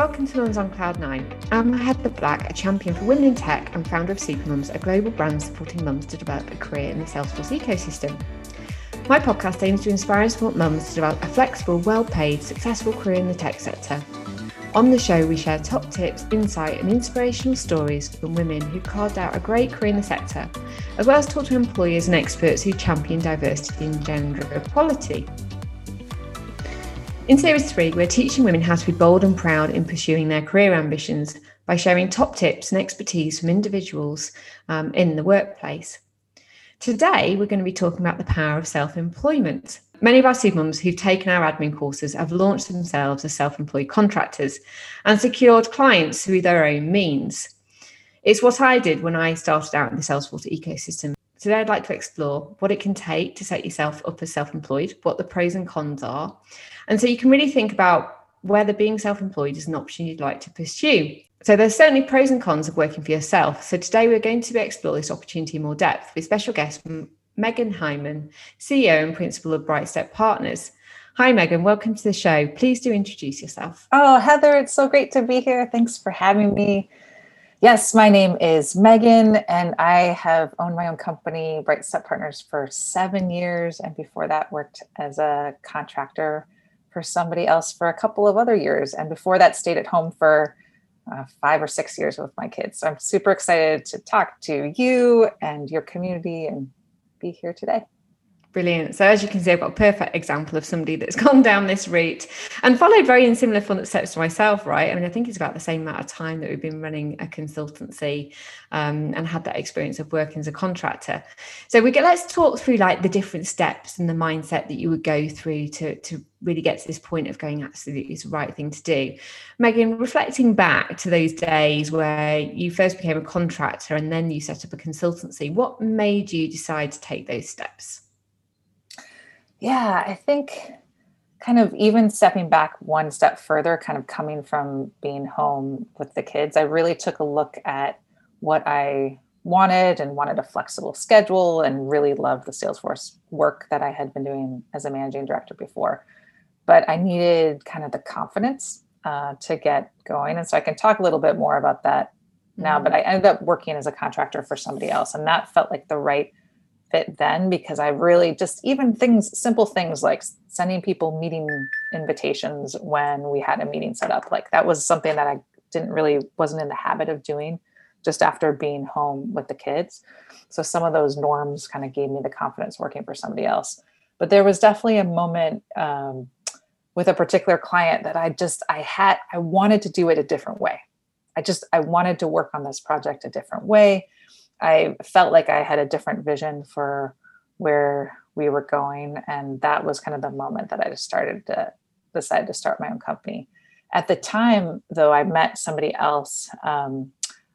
Welcome to Mums on Cloud 9. I'm Heather Black, a champion for women in tech and founder of Supermums, a global brand supporting mums to develop a career in the Salesforce ecosystem. My podcast aims to inspire and support mums to develop a flexible, well paid, successful career in the tech sector. On the show, we share top tips, insight, and inspirational stories from women who carved out a great career in the sector, as well as talk to employers and experts who champion diversity and gender equality. In Series 3, we're teaching women how to be bold and proud in pursuing their career ambitions by sharing top tips and expertise from individuals um, in the workplace. Today, we're going to be talking about the power of self employment. Many of our supermums who've taken our admin courses have launched themselves as self employed contractors and secured clients through their own means. It's what I did when I started out in the Salesforce ecosystem. Today, I'd like to explore what it can take to set yourself up as self employed, what the pros and cons are, and so you can really think about whether being self-employed is an option you'd like to pursue. So there's certainly pros and cons of working for yourself. So today we're going to explore this opportunity in more depth with special guest Megan Hyman, CEO and principal of Brightstep Partners. Hi, Megan. Welcome to the show. Please do introduce yourself. Oh, Heather, it's so great to be here. Thanks for having me. Yes, my name is Megan, and I have owned my own company, Brightstep Partners, for seven years. And before that, worked as a contractor for somebody else for a couple of other years. And before that, stayed at home for uh, five or six years with my kids. So I'm super excited to talk to you and your community and be here today. Brilliant. So as you can see, I've got a perfect example of somebody that's gone down this route and followed very in similar footsteps to myself, right? I mean, I think it's about the same amount of time that we've been running a consultancy um, and had that experience of working as a contractor. So we get let's talk through like the different steps and the mindset that you would go through to to really get to this point of going absolutely it's the right thing to do. Megan, reflecting back to those days where you first became a contractor and then you set up a consultancy, what made you decide to take those steps? Yeah, I think kind of even stepping back one step further, kind of coming from being home with the kids, I really took a look at what I wanted and wanted a flexible schedule and really loved the Salesforce work that I had been doing as a managing director before. But I needed kind of the confidence uh, to get going. And so I can talk a little bit more about that now, but mm. I ended up working as a contractor for somebody else. And that felt like the right fit then because I really just even things, simple things like sending people meeting invitations when we had a meeting set up, like that was something that I didn't really wasn't in the habit of doing just after being home with the kids. So some of those norms kind of gave me the confidence working for somebody else. But there was definitely a moment um, with a particular client that I just I had I wanted to do it a different way. I just I wanted to work on this project a different way. I felt like I had a different vision for where we were going. And that was kind of the moment that I just started to decide to start my own company. At the time, though, I met somebody else, um,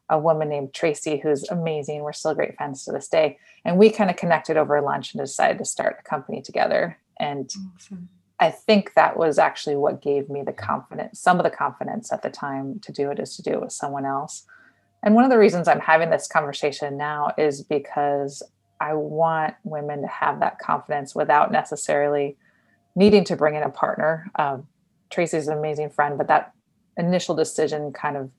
a woman named Tracy, who's amazing. We're still great friends to this day. And we kind of connected over lunch and decided to start a company together. And awesome. I think that was actually what gave me the confidence, some of the confidence at the time to do it is to do it with someone else. And one of the reasons I'm having this conversation now is because I want women to have that confidence without necessarily needing to bring in a partner. Um, Tracy's an amazing friend, but that initial decision kind of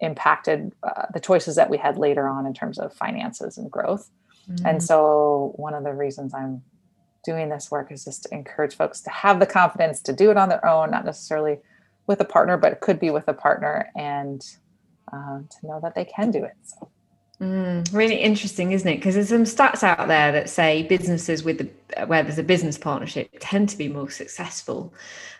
impacted uh, the choices that we had later on in terms of finances and growth. Mm-hmm. And so, one of the reasons I'm doing this work is just to encourage folks to have the confidence to do it on their own, not necessarily with a partner, but it could be with a partner and uh, to know that they can do it. So. Mm, really interesting, isn't it? Because there's some stats out there that say businesses with the, where there's a business partnership tend to be more successful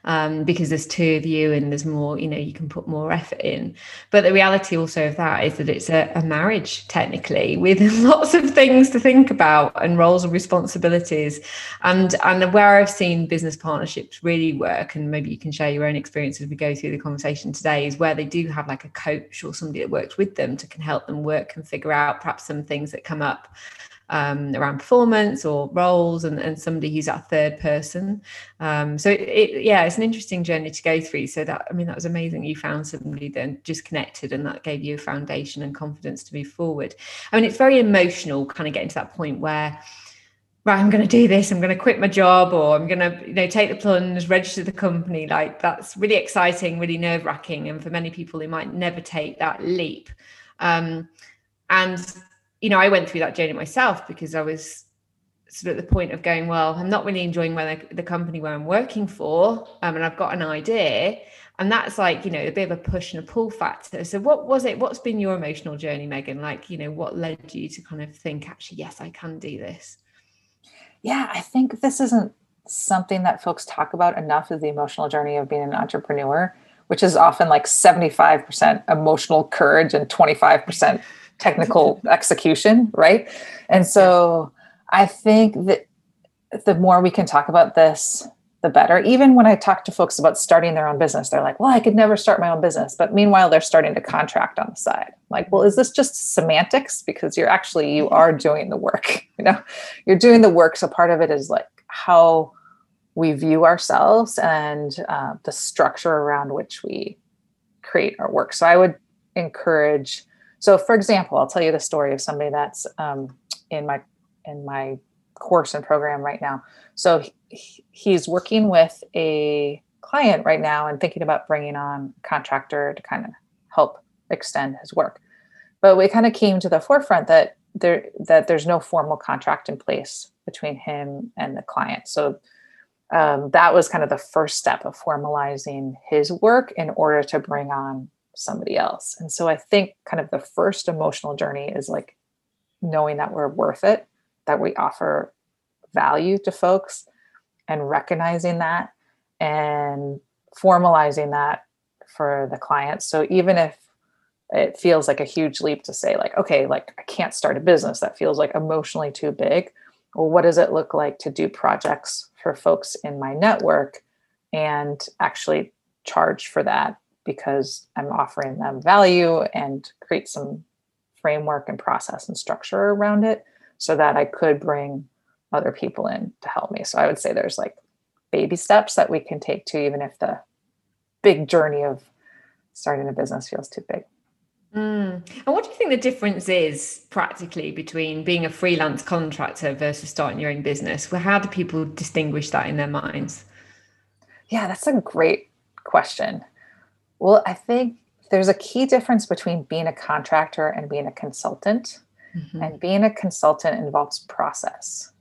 um, because there's two of you and there's more, you know, you can put more effort in. But the reality also of that is that it's a, a marriage technically with lots of things to think about and roles and responsibilities. And and where I've seen business partnerships really work, and maybe you can share your own experience as we go through the conversation today, is where they do have like a coach or somebody that works with them to can help them work and figure out perhaps some things that come up um, around performance or roles and, and somebody who's that third person. Um, so it, it, yeah, it's an interesting journey to go through. So that, I mean, that was amazing. You found somebody then just connected and that gave you a foundation and confidence to move forward. I mean, it's very emotional kind of getting to that point where right, I'm going to do this. I'm going to quit my job, or I'm going to, you know, take the plunge, register the company. Like that's really exciting, really nerve wracking, and for many people, they might never take that leap. Um, and you know, I went through that journey myself because I was sort of at the point of going, well, I'm not really enjoying where the, the company where I'm working for, um, and I've got an idea, and that's like you know a bit of a push and a pull factor. So, what was it? What's been your emotional journey, Megan? Like, you know, what led you to kind of think, actually, yes, I can do this? Yeah, I think this isn't something that folks talk about enough is the emotional journey of being an entrepreneur, which is often like 75% emotional courage and 25% technical execution, right? And so I think that the more we can talk about this, the better. Even when I talk to folks about starting their own business, they're like, well, I could never start my own business. But meanwhile, they're starting to contract on the side. Like, well, is this just semantics? Because you're actually, you are doing the work, you know, you're doing the work. So part of it is like how we view ourselves and uh, the structure around which we create our work. So I would encourage, so for example, I'll tell you the story of somebody that's um, in my, in my course and program right now. So he's working with a client right now and thinking about bringing on a contractor to kind of help extend his work. But we kind of came to the forefront that there that there's no formal contract in place between him and the client. So um, that was kind of the first step of formalizing his work in order to bring on somebody else. And so I think kind of the first emotional journey is like knowing that we're worth it, that we offer value to folks, and recognizing that and formalizing that for the clients. So even if it feels like a huge leap to say like okay like i can't start a business that feels like emotionally too big well what does it look like to do projects for folks in my network and actually charge for that because i'm offering them value and create some framework and process and structure around it so that i could bring other people in to help me. So I would say there's like baby steps that we can take to even if the big journey of starting a business feels too big. Mm. And what do you think the difference is practically between being a freelance contractor versus starting your own business? Well, how do people distinguish that in their minds? Yeah, that's a great question. Well, I think there's a key difference between being a contractor and being a consultant. Mm-hmm. And being a consultant involves process.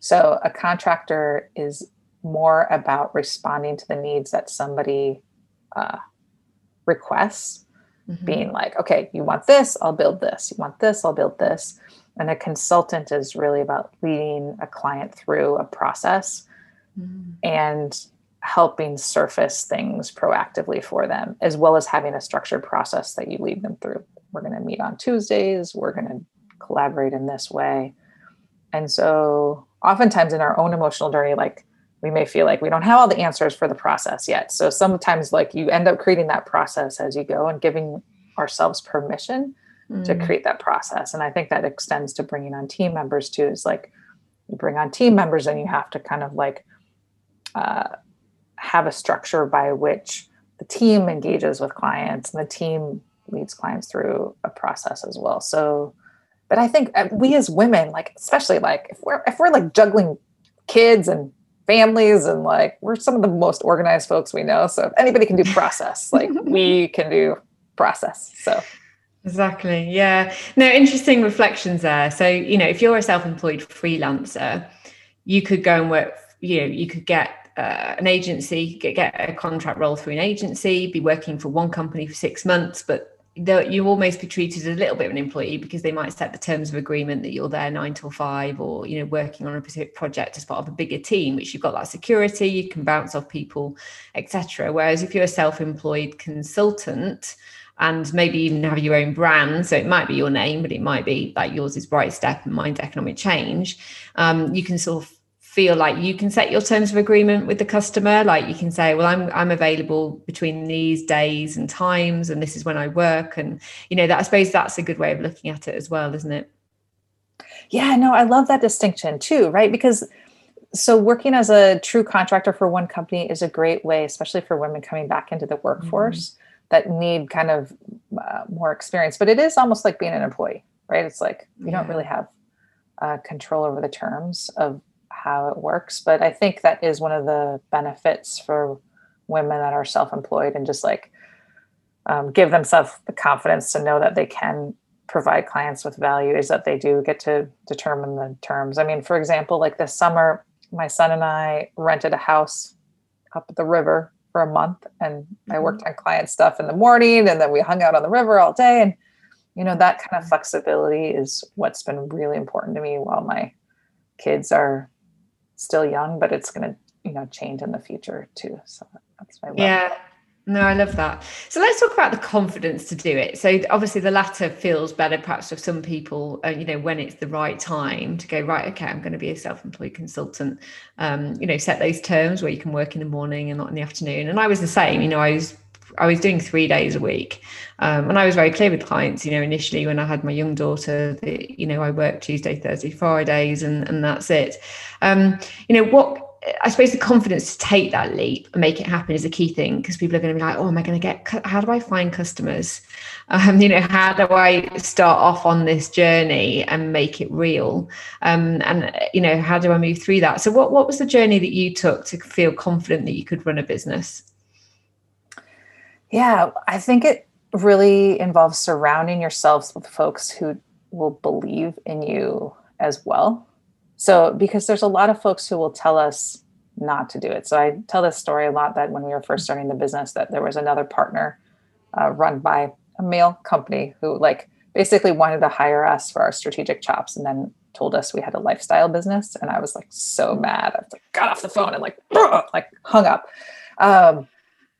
So a contractor is more about responding to the needs that somebody uh, requests, mm-hmm. being like, okay, you want this, I'll build this. You want this, I'll build this. And a consultant is really about leading a client through a process mm-hmm. and helping surface things proactively for them, as well as having a structured process that you lead them through. We're going to meet on Tuesdays, we're going to collaborate in this way. And so oftentimes in our own emotional journey, like we may feel like we don't have all the answers for the process yet. So sometimes like you end up creating that process as you go and giving ourselves permission mm. to create that process. And I think that extends to bringing on team members too, is like you bring on team members and you have to kind of like uh, have a structure by which the team engages with clients and the team leads clients through a process as well. So but i think uh, we as women like especially like if we're if we're like juggling kids and families and like we're some of the most organized folks we know so if anybody can do process like we can do process so. Exactly yeah. No interesting reflections there. So you know if you're a self-employed freelancer you could go and work you know you could get uh, an agency get, get a contract role through an agency be working for one company for six months but you almost be treated as a little bit of an employee because they might set the terms of agreement that you're there nine till five or you know working on a specific project as part of a bigger team which you've got that security you can bounce off people etc whereas if you're a self-employed consultant and maybe even have your own brand so it might be your name but it might be like yours is Brightstep and mine's Ergonomic Change um, you can sort of feel like you can set your terms of agreement with the customer. Like you can say well i'm i'm available between these days and times and this is when i work. And you know that i suppose that's a good way of looking at it as well isn't it? Yeah no i love that distinction too right? Because so working as a true contractor for one company is a great way especially for women coming back into the workforce mm-hmm. that need kind of uh, more experience. But it is almost like being an employee right? It's like you yeah. don't really have uh, control over the terms of how it works. But I think that is one of the benefits for women that are self-employed and just like um, give themselves the confidence to know that they can provide clients with value is that they do get to determine the terms. I mean, for example, like this summer, my son and I rented a house up at the river for a month and mm-hmm. I worked on client stuff in the morning and then we hung out on the river all day. And, you know, that kind of mm-hmm. flexibility is what's been really important to me while my kids are still young, but it's going to, you know, change in the future too. So that's my Yeah. No, I love that. So let's talk about the confidence to do it. So obviously, the latter feels better, perhaps, for some people. Uh, you know, when it's the right time to go right. Okay, I'm going to be a self-employed consultant. Um, you know, set those terms where you can work in the morning and not in the afternoon. And I was the same. You know, I was I was doing three days a week, um, and I was very clear with clients. You know, initially when I had my young daughter, that you know I worked Tuesday, Thursday, Fridays, and and that's it. Um, you know what I suppose the confidence to take that leap and make it happen is a key thing because people are going to be like, oh, am I going to get, how do I find customers? Um, you know, how do I start off on this journey and make it real? Um, and, you know, how do I move through that? So what, what was the journey that you took to feel confident that you could run a business? Yeah, I think it really involves surrounding yourselves with folks who will believe in you as well so, because there's a lot of folks who will tell us not to do it. So, I tell this story a lot that when we were first starting the business, that there was another partner uh, run by a male company who, like, basically wanted to hire us for our strategic chops and then told us we had a lifestyle business. And I was like so mad. I like, got off the phone and like, like hung up. Um,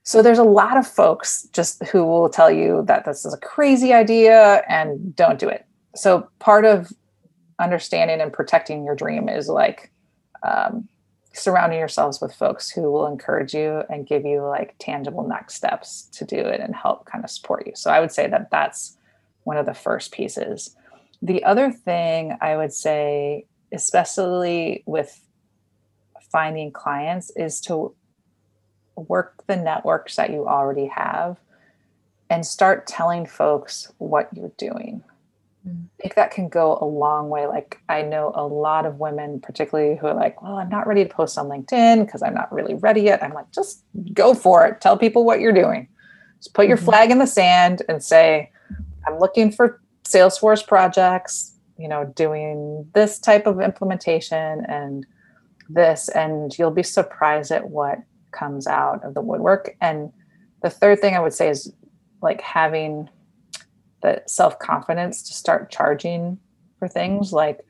so there's a lot of folks just who will tell you that this is a crazy idea and don't do it. So part of understanding and protecting your dream is like um, surrounding yourselves with folks who will encourage you and give you like tangible next steps to do it and help kind of support you. So I would say that that's one of the first pieces. The other thing I would say, especially with finding clients, is to work the networks that you already have and start telling folks what you're doing. I think that can go a long way. Like I know a lot of women, particularly who are like, well, I'm not ready to post on LinkedIn because I'm not really ready yet. I'm like, just go for it. Tell people what you're doing. Just put your mm-hmm. flag in the sand and say, I'm looking for Salesforce projects, you know, doing this type of implementation and this, and you'll be surprised at what comes out of the woodwork. And the third thing I would say is like having the self confidence to start charging for things. Like,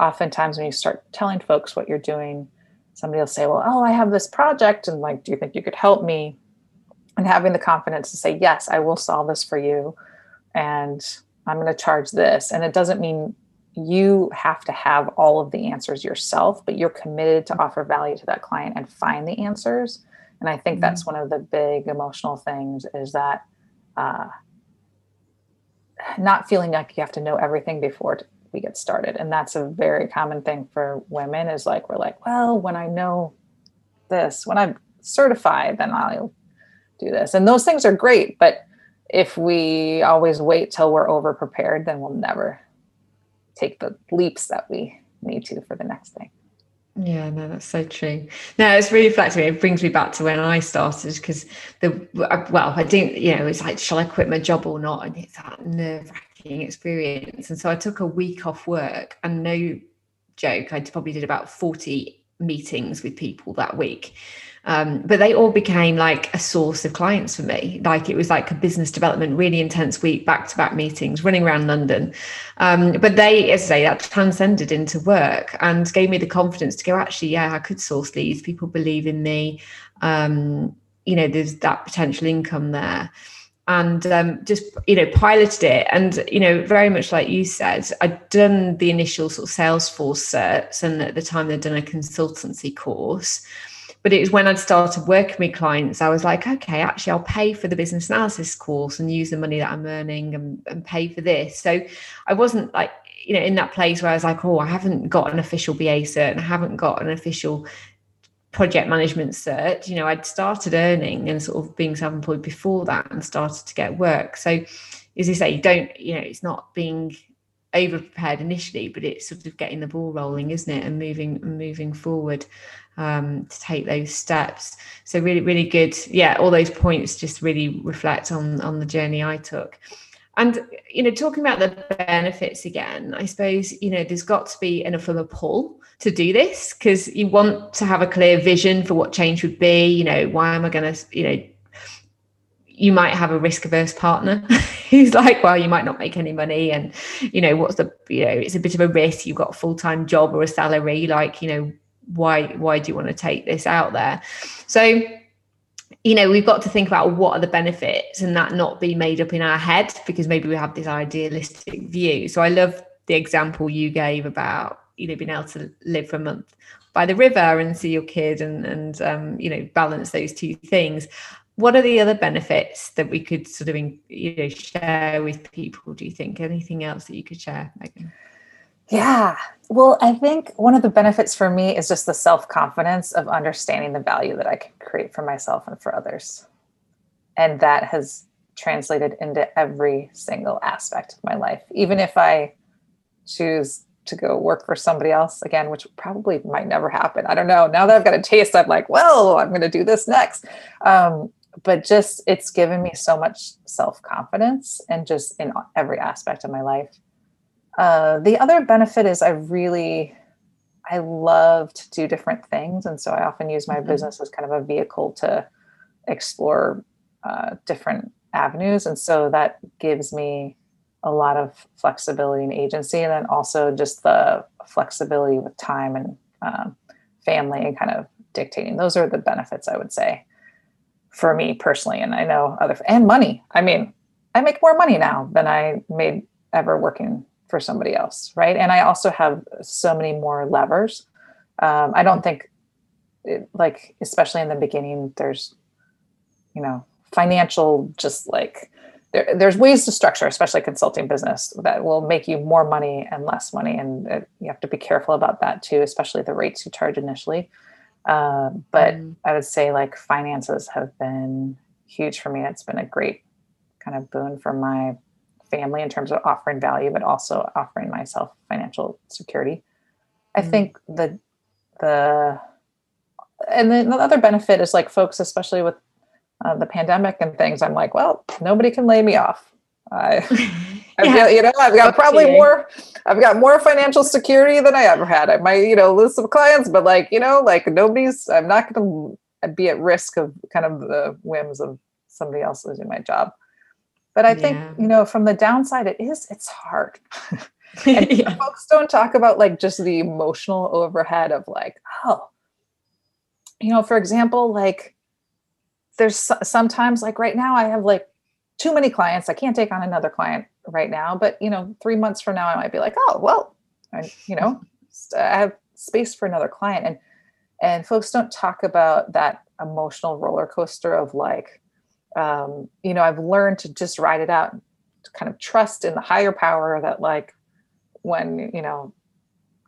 oftentimes when you start telling folks what you're doing, somebody will say, Well, oh, I have this project. And like, do you think you could help me? And having the confidence to say, Yes, I will solve this for you. And I'm going to charge this. And it doesn't mean you have to have all of the answers yourself, but you're committed to offer value to that client and find the answers. And I think mm-hmm. that's one of the big emotional things is that uh, not feeling like you have to know everything before we get started. And that's a very common thing for women is like we're like well when i know this when i'm certified then i'll do this. And those things are great but if we always wait till we're over prepared then we'll never take the leaps that we need to for the next thing yeah, no, that's so true. No, it's really reflecting. It brings me back to when I started because the well, I didn't, you know, it's like, shall I quit my job or not? And it's that nerve wracking experience. And so I took a week off work, and no joke, I probably did about forty meetings with people that week. Um, but they all became like a source of clients for me. Like it was like a business development, really intense week, back to back meetings, running around London. Um, but they, as I say, that transcended into work and gave me the confidence to go, actually, yeah, I could source leads. People believe in me. Um, you know, there's that potential income there and um, just you know piloted it and you know very much like you said i'd done the initial sort of salesforce certs and at the time they'd done a consultancy course but it was when I'd started working with clients, I was like, okay, actually, I'll pay for the business analysis course and use the money that I'm earning and, and pay for this. So I wasn't like, you know, in that place where I was like, oh, I haven't got an official BA cert and I haven't got an official project management cert. You know, I'd started earning and sort of being self-employed before that and started to get work. So as you say, don't, you know, it's not being over prepared initially, but it's sort of getting the ball rolling, isn't it? And moving moving forward um, to take those steps. So really, really good. Yeah, all those points just really reflect on on the journey I took. And you know, talking about the benefits again, I suppose you know there's got to be enough of a pull to do this because you want to have a clear vision for what change would be. You know, why am I going to, you know, you might have a risk averse partner who's like, well, you might not make any money, and you know, what's the, you know, it's a bit of a risk. You've got a full time job or a salary, like, you know, why why do you want to take this out there? So you know we've got to think about what are the benefits and that not be made up in our head because maybe we have this idealistic view so i love the example you gave about you know being able to live for a month by the river and see your kid and and um, you know balance those two things what are the other benefits that we could sort of you know share with people do you think anything else that you could share Megan? Yeah. Well, I think one of the benefits for me is just the self confidence of understanding the value that I can create for myself and for others. And that has translated into every single aspect of my life. Even if I choose to go work for somebody else again, which probably might never happen. I don't know. Now that I've got a taste, I'm like, well, I'm going to do this next. Um, but just it's given me so much self confidence and just in every aspect of my life uh, the other benefit is I really, I love to do different things. And so I often use my mm-hmm. business as kind of a vehicle to explore uh, different avenues. And so that gives me a lot of flexibility and agency. And then also just the flexibility with time and um, family and kind of dictating. Those are the benefits I would say for me personally. And I know other, and money. I mean, I make more money now than I made ever working for somebody else right and i also have so many more levers um, i don't think it, like especially in the beginning there's you know financial just like there, there's ways to structure especially consulting business that will make you more money and less money and it, you have to be careful about that too especially the rates you charge initially uh, but mm. i would say like finances have been huge for me it's been a great kind of boon for my family in terms of offering value, but also offering myself financial security. I mm-hmm. think the the and then the other benefit is like folks, especially with uh, the pandemic and things. I'm like, well, nobody can lay me off. I, I yeah. feel, you know, I've got probably more, I've got more financial security than I ever had. I might, you know, lose some clients, but like, you know, like nobody's, I'm not going to be at risk of kind of the whims of somebody else losing my job. But I think, yeah. you know, from the downside, it is, it's hard. and yeah. folks don't talk about like just the emotional overhead of like, oh, you know, for example, like there's sometimes like right now I have like too many clients. I can't take on another client right now, but you know, three months from now, I might be like, oh, well, I, you know, I have space for another client. And, and folks don't talk about that emotional roller coaster of like, um, you know, I've learned to just ride it out, to kind of trust in the higher power that, like, when, you know,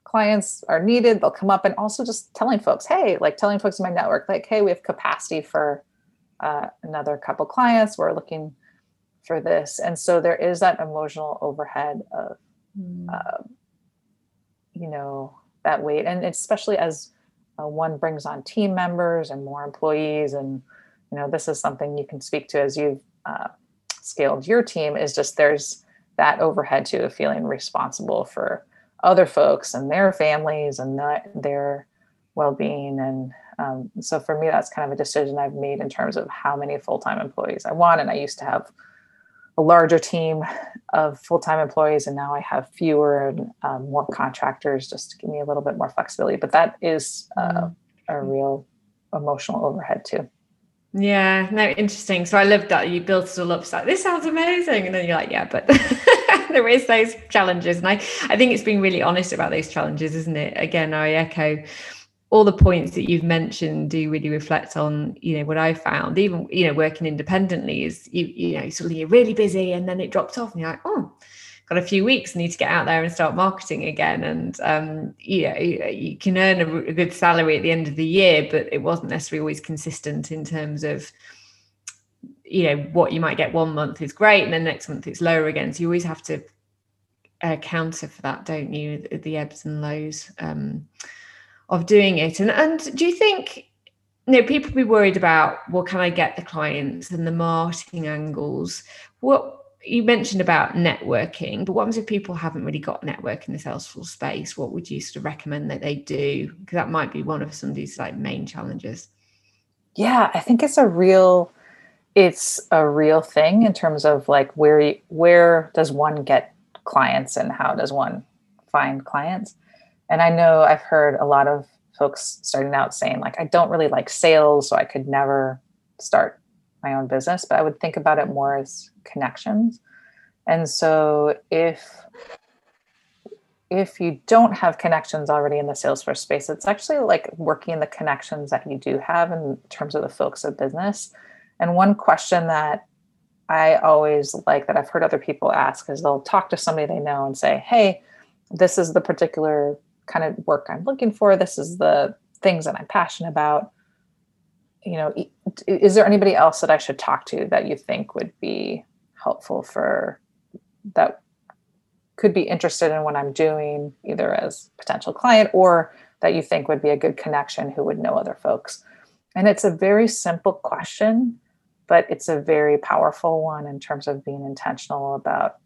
clients are needed, they'll come up and also just telling folks, hey, like telling folks in my network, like, hey, we have capacity for uh, another couple clients. We're looking for this. And so there is that emotional overhead of, mm. uh, you know, that weight. And especially as uh, one brings on team members and more employees and you know this is something you can speak to as you've uh, scaled your team is just there's that overhead to feeling responsible for other folks and their families and their well-being and um, so for me that's kind of a decision i've made in terms of how many full-time employees i want and i used to have a larger team of full-time employees and now i have fewer and um, more contractors just to give me a little bit more flexibility but that is uh, mm. a real emotional overhead too yeah, no, interesting. So I love that you built it all up. It's like this sounds amazing, and then you're like, yeah, but there is those challenges, and I, I think it's being really honest about those challenges, isn't it? Again, I echo all the points that you've mentioned. Do really reflect on, you know, what I found. Even you know, working independently is you, you know, suddenly you're really busy, and then it drops off, and you're like, oh, got a few weeks need to get out there and start marketing again and um, you know you can earn a, a, good salary at the end of the year but it wasn't necessarily always consistent in terms of you know what you might get one month is great and then next month it's lower again so you always have to uh, counter for that, don't you? The, ebbs and lows um, of doing it. And and do you think you know people be worried about well, can I get the clients and the marketing angles? What you mentioned about networking, but what if people haven't really got network in the Salesforce space? What would you sort of recommend that they do? Because that might be one of somebody's like main challenges. Yeah, I think it's a real it's a real thing in terms of like where where does one get clients and how does one find clients? And I know I've heard a lot of folks starting out saying like I don't really like sales, so I could never start my own business, but I would think about it more as connections. And so if if you don't have connections already in the Salesforce space, it's actually like working the connections that you do have in terms of the folks of business. And one question that I always like that I've heard other people ask is they'll talk to somebody they know and say, Hey, this is the particular kind of work I'm looking for. This is the things that I'm passionate about you know is there anybody else that i should talk to that you think would be helpful for that could be interested in what i'm doing either as potential client or that you think would be a good connection who would know other folks and it's a very simple question but it's a very powerful one in terms of being intentional about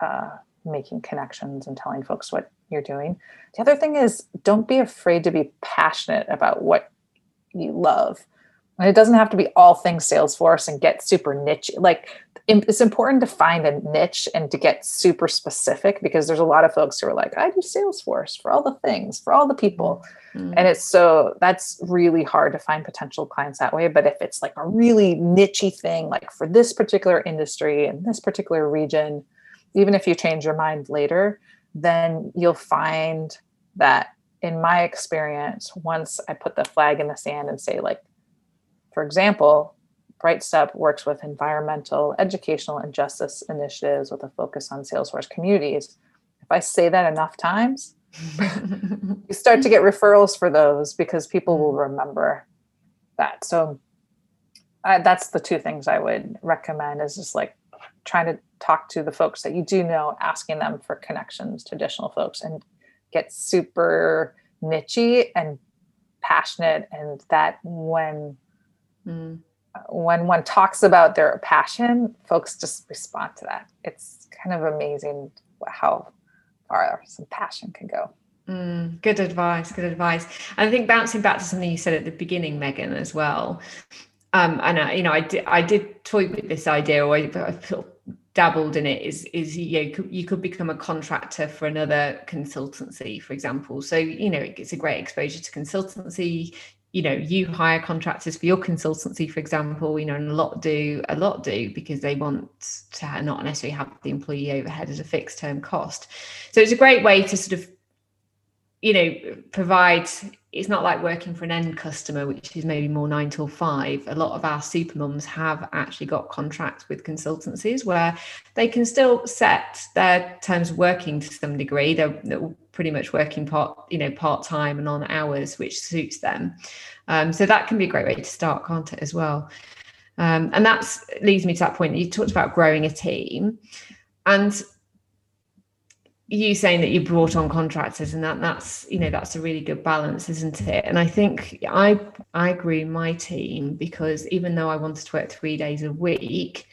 uh, making connections and telling folks what you're doing the other thing is don't be afraid to be passionate about what you love and it doesn't have to be all things Salesforce and get super niche. Like it's important to find a niche and to get super specific because there's a lot of folks who are like, I do Salesforce for all the things, for all the people. Mm-hmm. And it's so that's really hard to find potential clients that way. But if it's like a really nichey thing, like for this particular industry and this particular region, even if you change your mind later, then you'll find that in my experience, once I put the flag in the sand and say, like, for example, BrightStep works with environmental, educational, and justice initiatives with a focus on Salesforce communities. If I say that enough times, you start to get referrals for those because people will mm-hmm. remember that. So I, that's the two things I would recommend is just like trying to talk to the folks that you do know, asking them for connections to additional folks and get super nichey and passionate and that when Mm. When one talks about their passion, folks just respond to that. It's kind of amazing how far some passion can go. Mm, good advice. Good advice. And I think bouncing back to something you said at the beginning, Megan, as well. Um, and I, you know, I did, I did toy with this idea, or I, I dabbled in it. Is is you, know, you could, become a contractor for another consultancy, for example. So you know, it's a great exposure to consultancy you know you hire contractors for your consultancy for example you know and a lot do a lot do because they want to not necessarily have the employee overhead as a fixed term cost so it's a great way to sort of you know provide it's not like working for an end customer which is maybe more nine till five. A lot of our super mums have actually got contracts with consultancies where they can still set their terms of working to some degree. They're, they're pretty much working part you know part time and on hours which suits them. Um, so that can be a great way to start can't it as well? Um, and that leads me to that point you talked about growing a team. And you saying that you brought on contractors and that that's you know that's a really good balance isn't it and i think i i grew my team because even though i wanted to work three days a week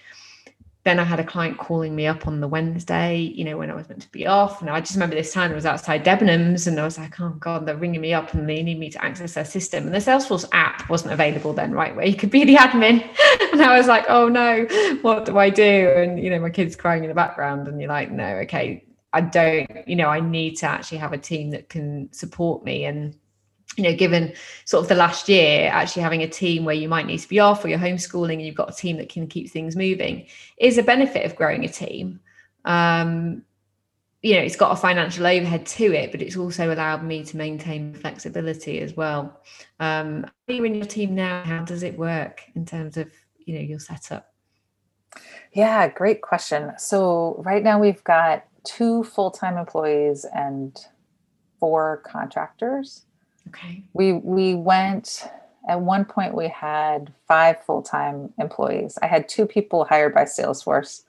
then I had a client calling me up on the Wednesday, you know, when I was meant to be off. And I just remember this time I was outside Debenhams and I was like, oh God, they're ringing me up and they need me to access their system. And the Salesforce app wasn't available then, right? Where you could be the admin. and I was like, oh no, what do I do? And, you know, my kid's crying in the background. And you're like, no, okay, I don't, you know, I need to actually have a team that can support me. And you know, given sort of the last year, actually having a team where you might need to be off or you're homeschooling and you've got a team that can keep things moving is a benefit of growing a team. Um, you know, it's got a financial overhead to it, but it's also allowed me to maintain flexibility as well. Um, are you in your team now? How does it work in terms of, you know, your setup? Yeah, great question. So right now we've got two full-time employees and four contractors. Okay. We we went at one point we had five full-time employees. I had two people hired by Salesforce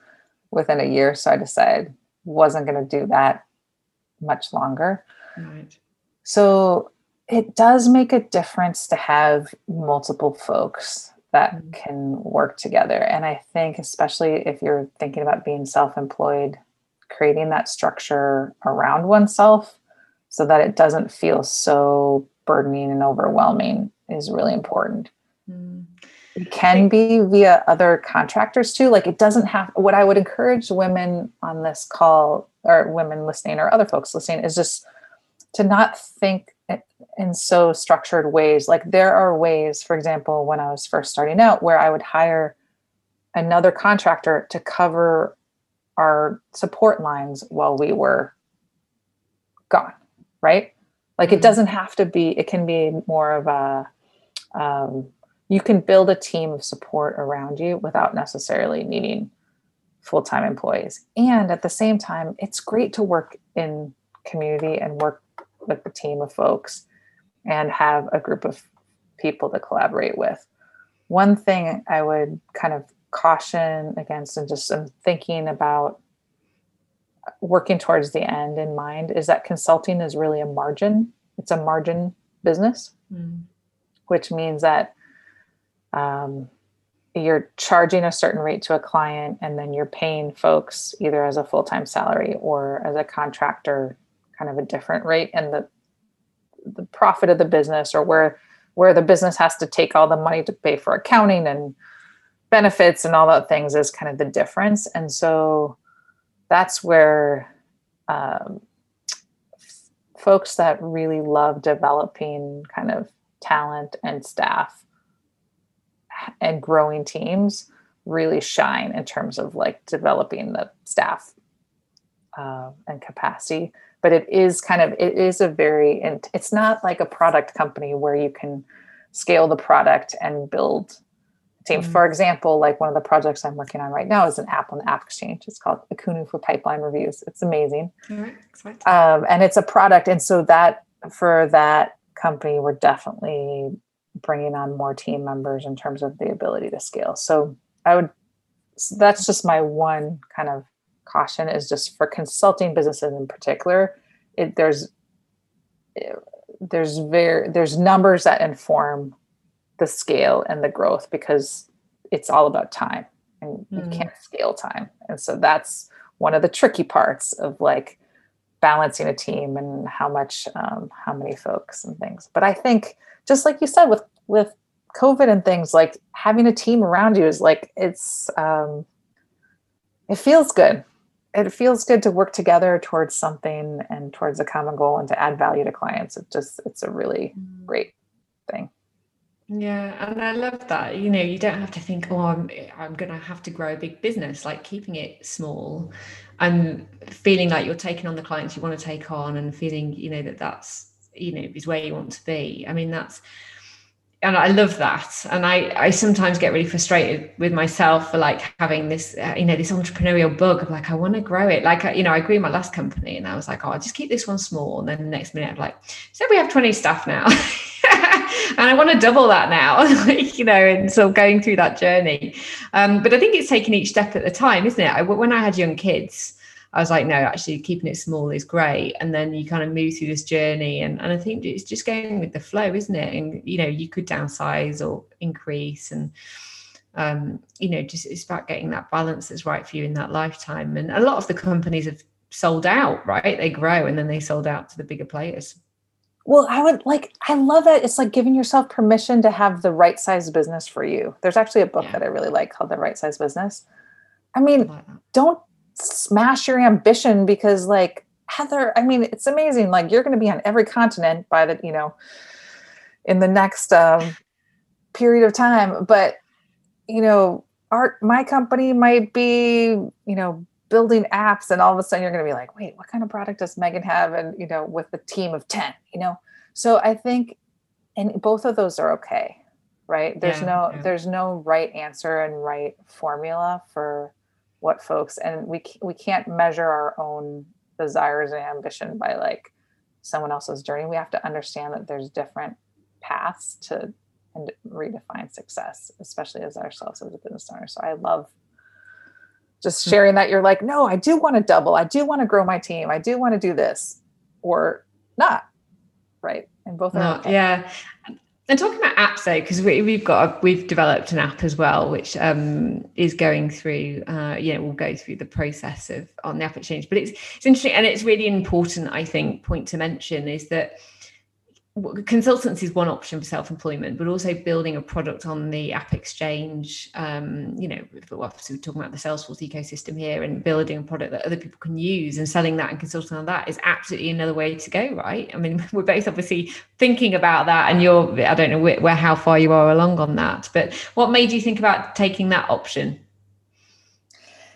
within a year, so I decided wasn't going to do that much longer. Right. So it does make a difference to have multiple folks that mm-hmm. can work together. And I think, especially if you're thinking about being self employed, creating that structure around oneself so that it doesn't feel so burdening and overwhelming is really important. Mm. It can be via other contractors too. Like it doesn't have what I would encourage women on this call or women listening or other folks listening is just to not think in so structured ways. Like there are ways, for example, when I was first starting out, where I would hire another contractor to cover our support lines while we were gone, right? Like it mm-hmm. doesn't have to be, it can be more of a, um, you can build a team of support around you without necessarily needing full-time employees. And at the same time, it's great to work in community and work with a team of folks and have a group of people to collaborate with. One thing I would kind of caution against and just I'm thinking about working towards the end in mind is that consulting is really a margin. It's a margin business, mm. which means that um, you're charging a certain rate to a client and then you're paying folks either as a full-time salary or as a contractor kind of a different rate and the the profit of the business or where where the business has to take all the money to pay for accounting and benefits and all that things is kind of the difference. And so that's where um, folks that really love developing kind of talent and staff and growing teams really shine in terms of like developing the staff uh, and capacity. But it is kind of it is a very it's not like a product company where you can scale the product and build team. Mm-hmm. for example like one of the projects i'm working on right now is an app on the app exchange. It's called akunu for pipeline reviews. It's amazing. Um, and it's a product and so that for that company we're definitely bringing on more team members in terms of the ability to scale. So i would so that's just my one kind of caution is just for consulting businesses in particular it, there's there's very there's numbers that inform the scale and the growth because it's all about time and mm. you can't scale time and so that's one of the tricky parts of like balancing a team and how much um, how many folks and things but i think just like you said with with covid and things like having a team around you is like it's um it feels good it feels good to work together towards something and towards a common goal and to add value to clients. It just it's a really mm. great thing. Yeah, and I love that. You know, you don't have to think, oh, I'm I'm gonna have to grow a big business. Like keeping it small, and feeling like you're taking on the clients you want to take on, and feeling, you know, that that's you know is where you want to be. I mean, that's and I love that. And I, I sometimes get really frustrated with myself for like having this, uh, you know, this entrepreneurial bug of like, I want to grow it. Like, you know, I grew my last company and I was like, oh, I'll just keep this one small. And then the next minute I'm like, so we have 20 staff now. and I want to double that now, you know, and so going through that journey. Um, but I think it's taking each step at a time, isn't it? I, when I had young kids, I was like, no, actually keeping it small is great. And then you kind of move through this journey. And, and I think it's just going with the flow, isn't it? And, you know, you could downsize or increase and, um, you know, just it's about getting that balance that's right for you in that lifetime. And a lot of the companies have sold out, right? They grow and then they sold out to the bigger players. Well, I would like, I love that. It's like giving yourself permission to have the right size business for you. There's actually a book yeah. that I really like called The Right Size Business. I mean, I don't smash your ambition because like Heather, I mean, it's amazing. Like you're going to be on every continent by the, you know, in the next um, period of time. But, you know, art, my company might be, you know, building apps and all of a sudden you're going to be like, wait, what kind of product does Megan have? And, you know, with a team of 10, you know? So I think, and both of those are okay, right? There's yeah, no, yeah. there's no right answer and right formula for what folks and we we can't measure our own desires and ambition by like someone else's journey. We have to understand that there's different paths to and redefine success, especially as ourselves as a business owner. So I love just hmm. sharing that you're like, no, I do want to double. I do want to grow my team. I do want to do this or not. Right. And both are okay. Yeah. And talking about apps though, because we, have got a, we've developed an app as well, which um, is going through. Uh, you know, we'll go through the process of on the app exchange. But it's it's interesting, and it's really important. I think point to mention is that consultancy is one option for self-employment but also building a product on the app exchange um, you know obviously we're talking about the salesforce ecosystem here and building a product that other people can use and selling that and consulting on that is absolutely another way to go right? I mean we're both obviously thinking about that and you're i don't know where, where how far you are along on that but what made you think about taking that option?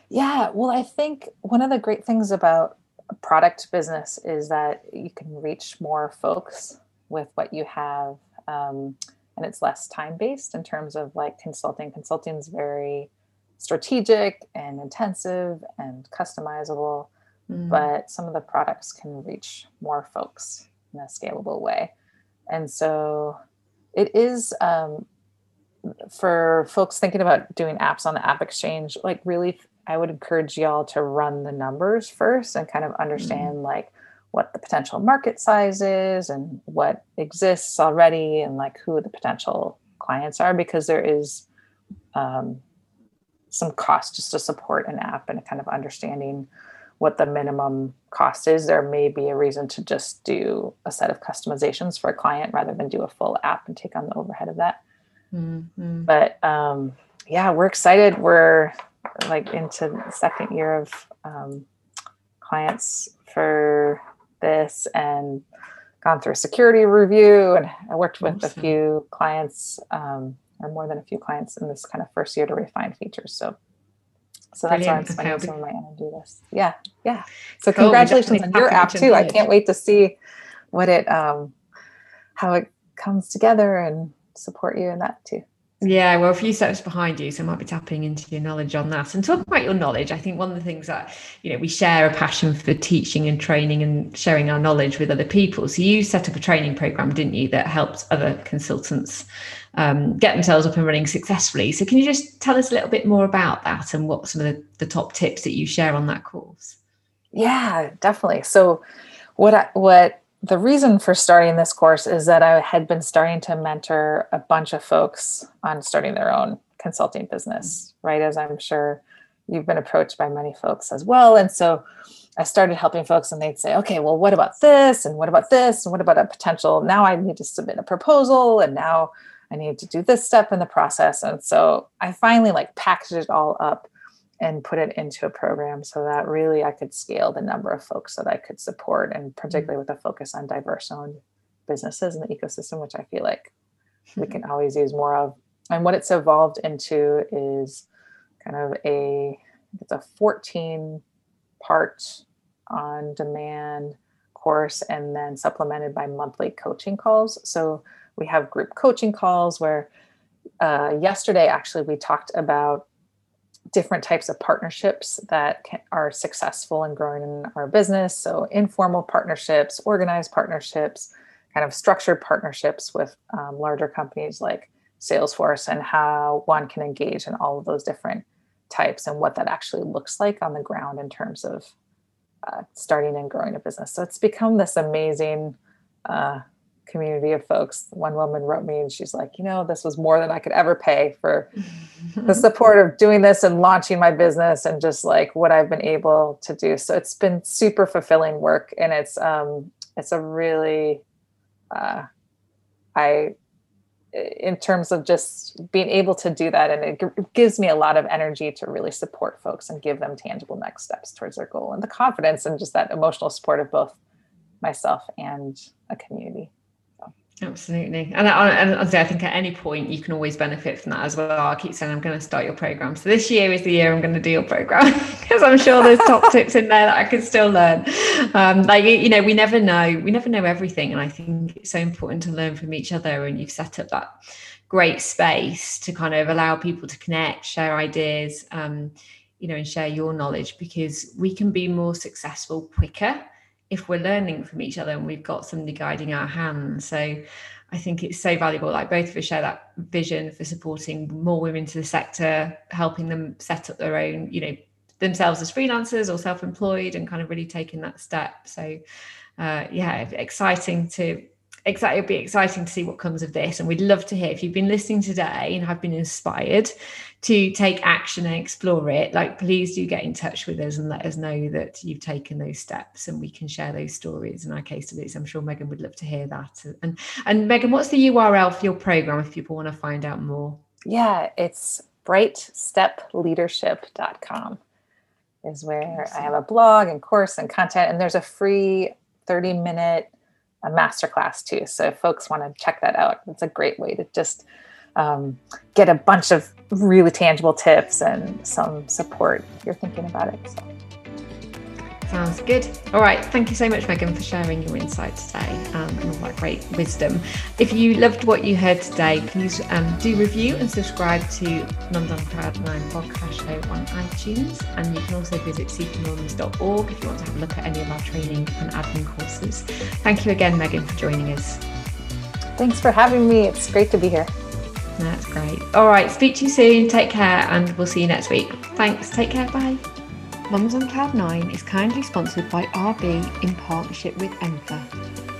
Yeah well i think one of the great things about product business is that you can reach more folks with what you have um, and it's less time based in terms of like consulting consulting is very strategic and intensive and customizable mm. but some of the products can reach more folks in a scalable way and so it is um, for folks thinking about doing apps on the app exchange like really i would encourage y'all to run the numbers first and kind of mm. understand mm. like what the potential market size is and what exists already and like who the potential clients are because there is um, some cost just to support an app and kind of understanding what the minimum cost is. There may be a reason to just do a set of customizations for a client rather than do a full app and take on the overhead of that. Mm-hmm. but um, yeah we're excited. We're like into the second year of um, clients for this and gone through a security review and I worked with awesome. a few clients um, or more than a few clients in this kind of first year to refine features. So so that's Brilliant. why I'm spending some of my energy this. Yeah. Yeah. So cool. congratulations on your app too. I can't wait to see what it um how it comes together and support you in that too. Yeah, well, a few steps behind you, so I might be tapping into your knowledge on that. And talking about your knowledge, I think one of the things that you know we share a passion for teaching and training and sharing our knowledge with other people. So you set up a training program, didn't you, that helped other consultants um, get themselves up and running successfully. So can you just tell us a little bit more about that and what some of the, the top tips that you share on that course? Yeah, definitely. So what I, what the reason for starting this course is that I had been starting to mentor a bunch of folks on starting their own consulting business, right? As I'm sure you've been approached by many folks as well. And so I started helping folks and they'd say, okay, well, what about this? And what about this? And what about a potential? Now I need to submit a proposal and now I need to do this step in the process. And so I finally like packaged it all up and put it into a program so that really I could scale the number of folks that I could support, and mm-hmm. particularly with a focus on diverse owned businesses in the ecosystem, which I feel like we can always use more of. And what it's evolved into is kind of a it's a 14 part on demand course and then supplemented by monthly coaching calls. So we have group coaching calls where uh, yesterday actually we talked about different types of partnerships that can, are successful in growing in our business. So, informal partnerships, organized partnerships, kind of structured partnerships with um, larger companies like Salesforce, and how one can engage in all of those different types and what that actually looks like on the ground in terms of uh, starting and growing a business. So, it's become this amazing. Uh, community of folks. One woman wrote me and she's like, you know, this was more than I could ever pay for the support of doing this and launching my business and just like what I've been able to do. So it's been super fulfilling work and it's um it's a really uh I in terms of just being able to do that and it, g- gives me a lot of energy to really support folks and give them tangible next steps towards their goal and the confidence and just that emotional support of both myself and a community Absolutely. And, I, and I think at any point you can always benefit from that as well. I keep saying I'm going to start your program. So this year is the year I'm going to do your program because I'm sure there's top tips in there that I can still learn. Um, like, you know, we never know, we never know everything. And I think it's so important to learn from each other. And you've set up that great space to kind of allow people to connect, share ideas, um, you know, and share your knowledge because we can be more successful quicker if we're learning from each other and we've got somebody guiding our hands. So I think it's so valuable. Like both of us share that vision for supporting more women to the sector, helping them set up their own, you know, themselves as freelancers or self-employed and kind of really taking that step. So uh, yeah, exciting to excited it'll be exciting to see what comes of this. And we'd love to hear if you've been listening today and have been inspired to take action and explore it like please do get in touch with us and let us know that you've taken those steps and we can share those stories in our case studies. I'm sure megan would love to hear that. And and megan what's the url for your program if people want to find out more? Yeah it's brightstepleadership.com is where i have a blog and course and content and there's a free 30 minute a masterclass too. So if folks want to check that out, it's a great way to just um, get a bunch of really tangible tips and some support if you're thinking about it. So. Sounds good. All right. Thank you so much, Megan, for sharing your insight today um, and all that great wisdom. If you loved what you heard today, please um, do review and subscribe to Mums on Cloud 9 podcast show on iTunes. And you can also visit supermums.org if you want to have a look at any of our training and admin courses. Thank you again, Megan, for joining us. Thanks for having me. It's great to be here. That's great. All right. Speak to you soon. Take care, and we'll see you next week. Thanks. Take care. Bye. Mums on Cloud 9 is kindly sponsored by RB in partnership with Enfa.